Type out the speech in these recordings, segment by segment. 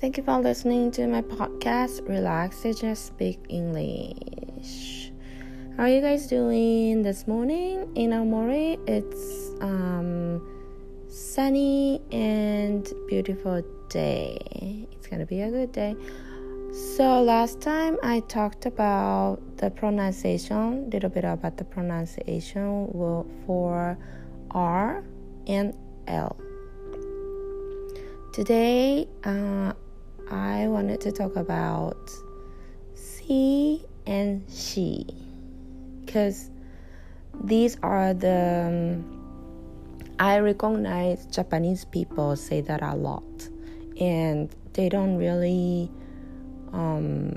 Thank you for listening to my podcast, Relax Just Speak English. How are you guys doing this morning? In Aomori, it's um, sunny and beautiful day. It's gonna be a good day. So last time I talked about the pronunciation, a little bit about the pronunciation for R and L. Today, uh, I wanted to talk about C and she because these are the um, I recognize Japanese people say that a lot and they don't really um,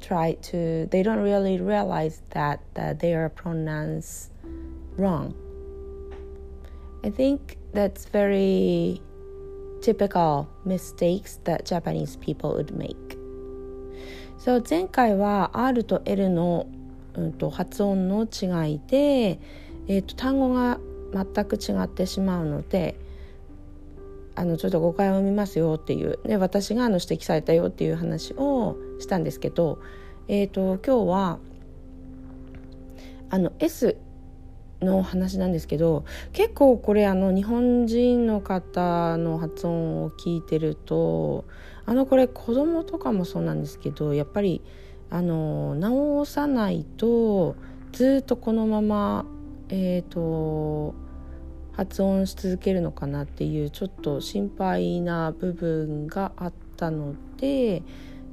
try to they don't really realize that, that they are pronounced wrong. I think that's very typical mistakes that Japanese people would make. So 前回は R と L の、うんと、発音の違いで、えーと、単語が全く違ってしまうのであのちょっと誤解を生みますよっていうで私があの指摘されたよっていう話をしたんですけど、えーと今日はあの S の話なんですけど結構これあの日本人の方の発音を聞いてるとあのこれ子供とかもそうなんですけどやっぱりあの直さないとずっとこのままえっ、ー、と発音し続けるのかなっていうちょっと心配な部分があったので、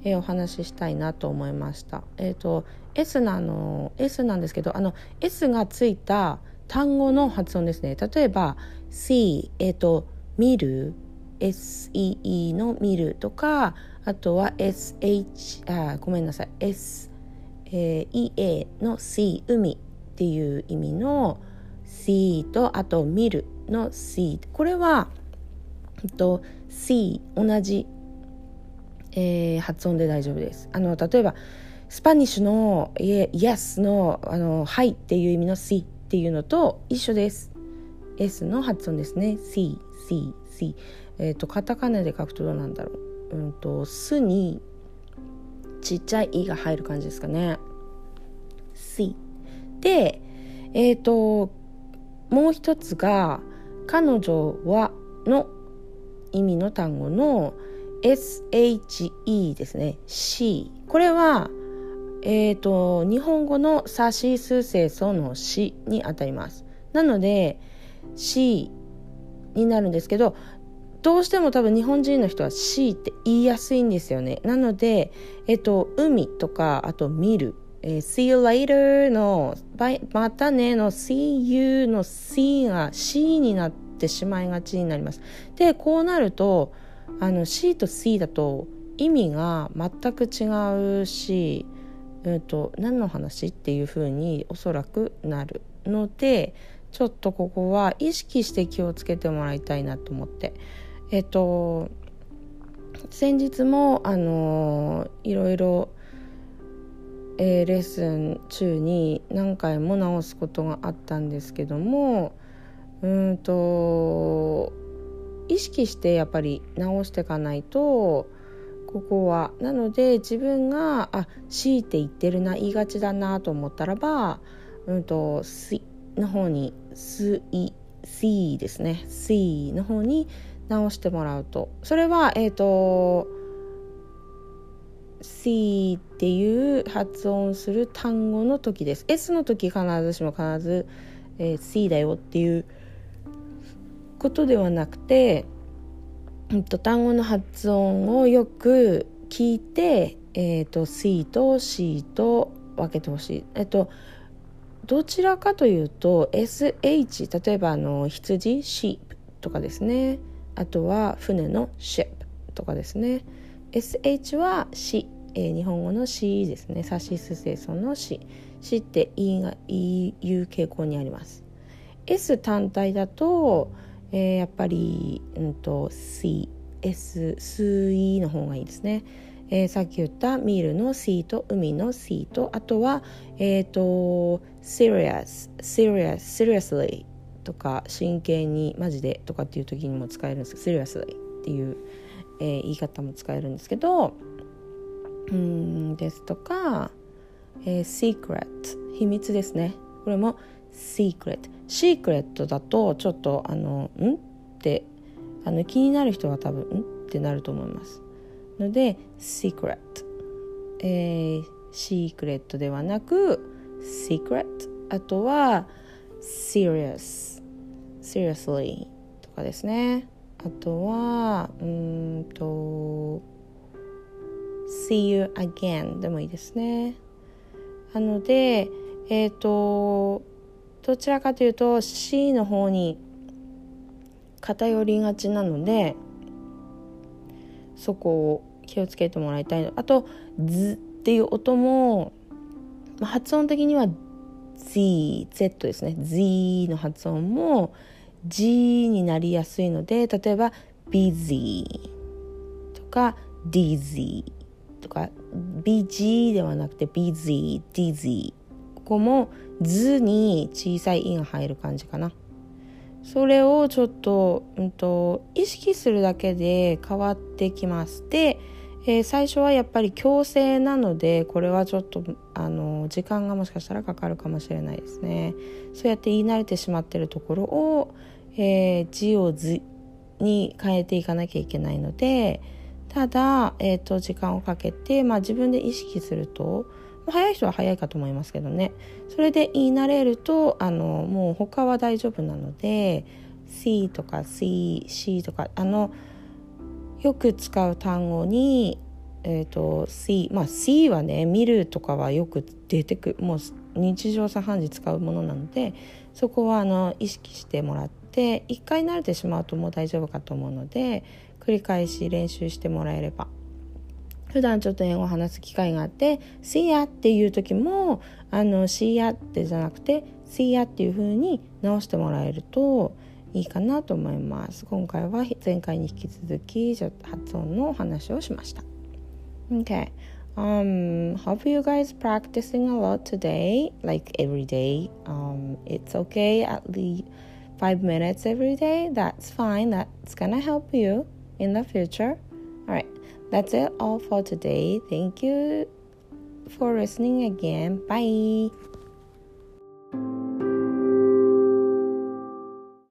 えー、お話ししたいなと思いました。えっ、ー、と S なの S なんですけどあの S がついた単語の発音ですね。例えば see えっ、ー、と見る SEE の見るとかあとは SH あごめんなさい。S、えー、EA の see 海っていう意味の see とあと見るの see これは、えっと、see 同じ、えー、発音で大丈夫です。あの例えばスパニッシュの Yes のあのはいっていう意味の See っていうのと一緒です。S の発音ですね。C C C えっ、ー、とカタカナで書くとどうなんだろう。うんとすにちっちゃい「い」が入る感じですかね。C でえっ、ー、ともう一つが彼女はの意味の単語の SHE ですね。C これはえーと、日本語のさしすせそのしにあたります。なのでしになるんですけどどうしても多分日本人の人は C って言いやすいんですよね。なので、えっと、海とかあと見る、えー、See you later のまたねの See you の C が C になってしまいがちになります。でこうなるとあの C と C だと意味が全く違うしえーと、何の話っていうふうにおそらくなるのでちょっとここは意識して気をつけてもらいたいなと思って。えっ、と先日もあのいろいろ、えー、レッスン中に何回も直すことがあったんですけどもうんと意識してやっぱり直していかないとここは。なので自分があ強いて言ってるな言いがちだなと思ったらばうんと「し」の方に「すい」「し」ですね「し」の方に直してもらうと。それはえっ、ー、と「C」っていう発音する単語の時です。S の時必ずしも必ず「えー、C」だよっていうことではなくてえっと、単語の発音をよく聞いて、えーと、C と C と分けてほしい。えっとどちらかというと SH 例えばあの羊 sheep とかですね。あとは船の ship とかですね。SH は C、えー、日本語の C ですね。サシスセソの C C って E が E いう傾向にあります。S 単体だとえー、やっぱり、うんと、C、S、水の方がいいですね。えー、さっき言ったミルの C と海の C とあとは、えっ、ー、と serious, serious, seriously とか真剣にマジでとかっていう時にも使えるんですけど seriously っていうえー、言い方も使えるんですけどうんですとか、えー、secret 秘密ですねこれも secret シークレットだとちょっとあのんってあの気になる人は多分んってなると思います。ので secret えー、シークレットではなく secret あとは serious seriously とかですね。あとはうんと see you again でもいいですね。なのでえっ、ー、とどちらかというと C の方に偏りがちなのでそこを気をつけてもらいたい。のあと「ズ」っていう音も、まあ、発音的には Z, Z ですね。Z の発音も G になりやすいので例えば busy とか dizzy とか BG ではなくて busy, dizzy ここも図に小さい「い」が入る感じかな。それをちょっと,、うんと、意識するだけで変わってきますで、えー、最初はやっぱり強制なのでこれはちょっとあの時間がもしかしたらかかるかもしれないですね。そうやって言い慣れてしまってるところを、えー、字を図に変えていかなきゃいけないのでただ、えーと時間をかけて、まあ、自分で意識すると早い人は早いかと思いますけどね。それで言い慣れるとあのもう他は大丈夫なので C とか C、C とかあのよく使う単語に、えーと、C まあ C はね見るとかはよく出てくる。もう日常茶飯事使うものなのでそこはあの意識してもらって一回慣れてしまうともう大丈夫かと思うので繰り返し練習してもらえれば普段ちょっと英語を話す機会があって「See ya」っていう時もあの「See ya」ってじゃなくて「See ya」っていう風に直してもらえるといいかなと思います今回は前回に引き続き発音のお話をしました Okay um hope you guys practicing a lot today like every day um it's okay at least five minutes every day that's fine that's gonna help you in the future That's it all for today. Thank you for listening again. Bye.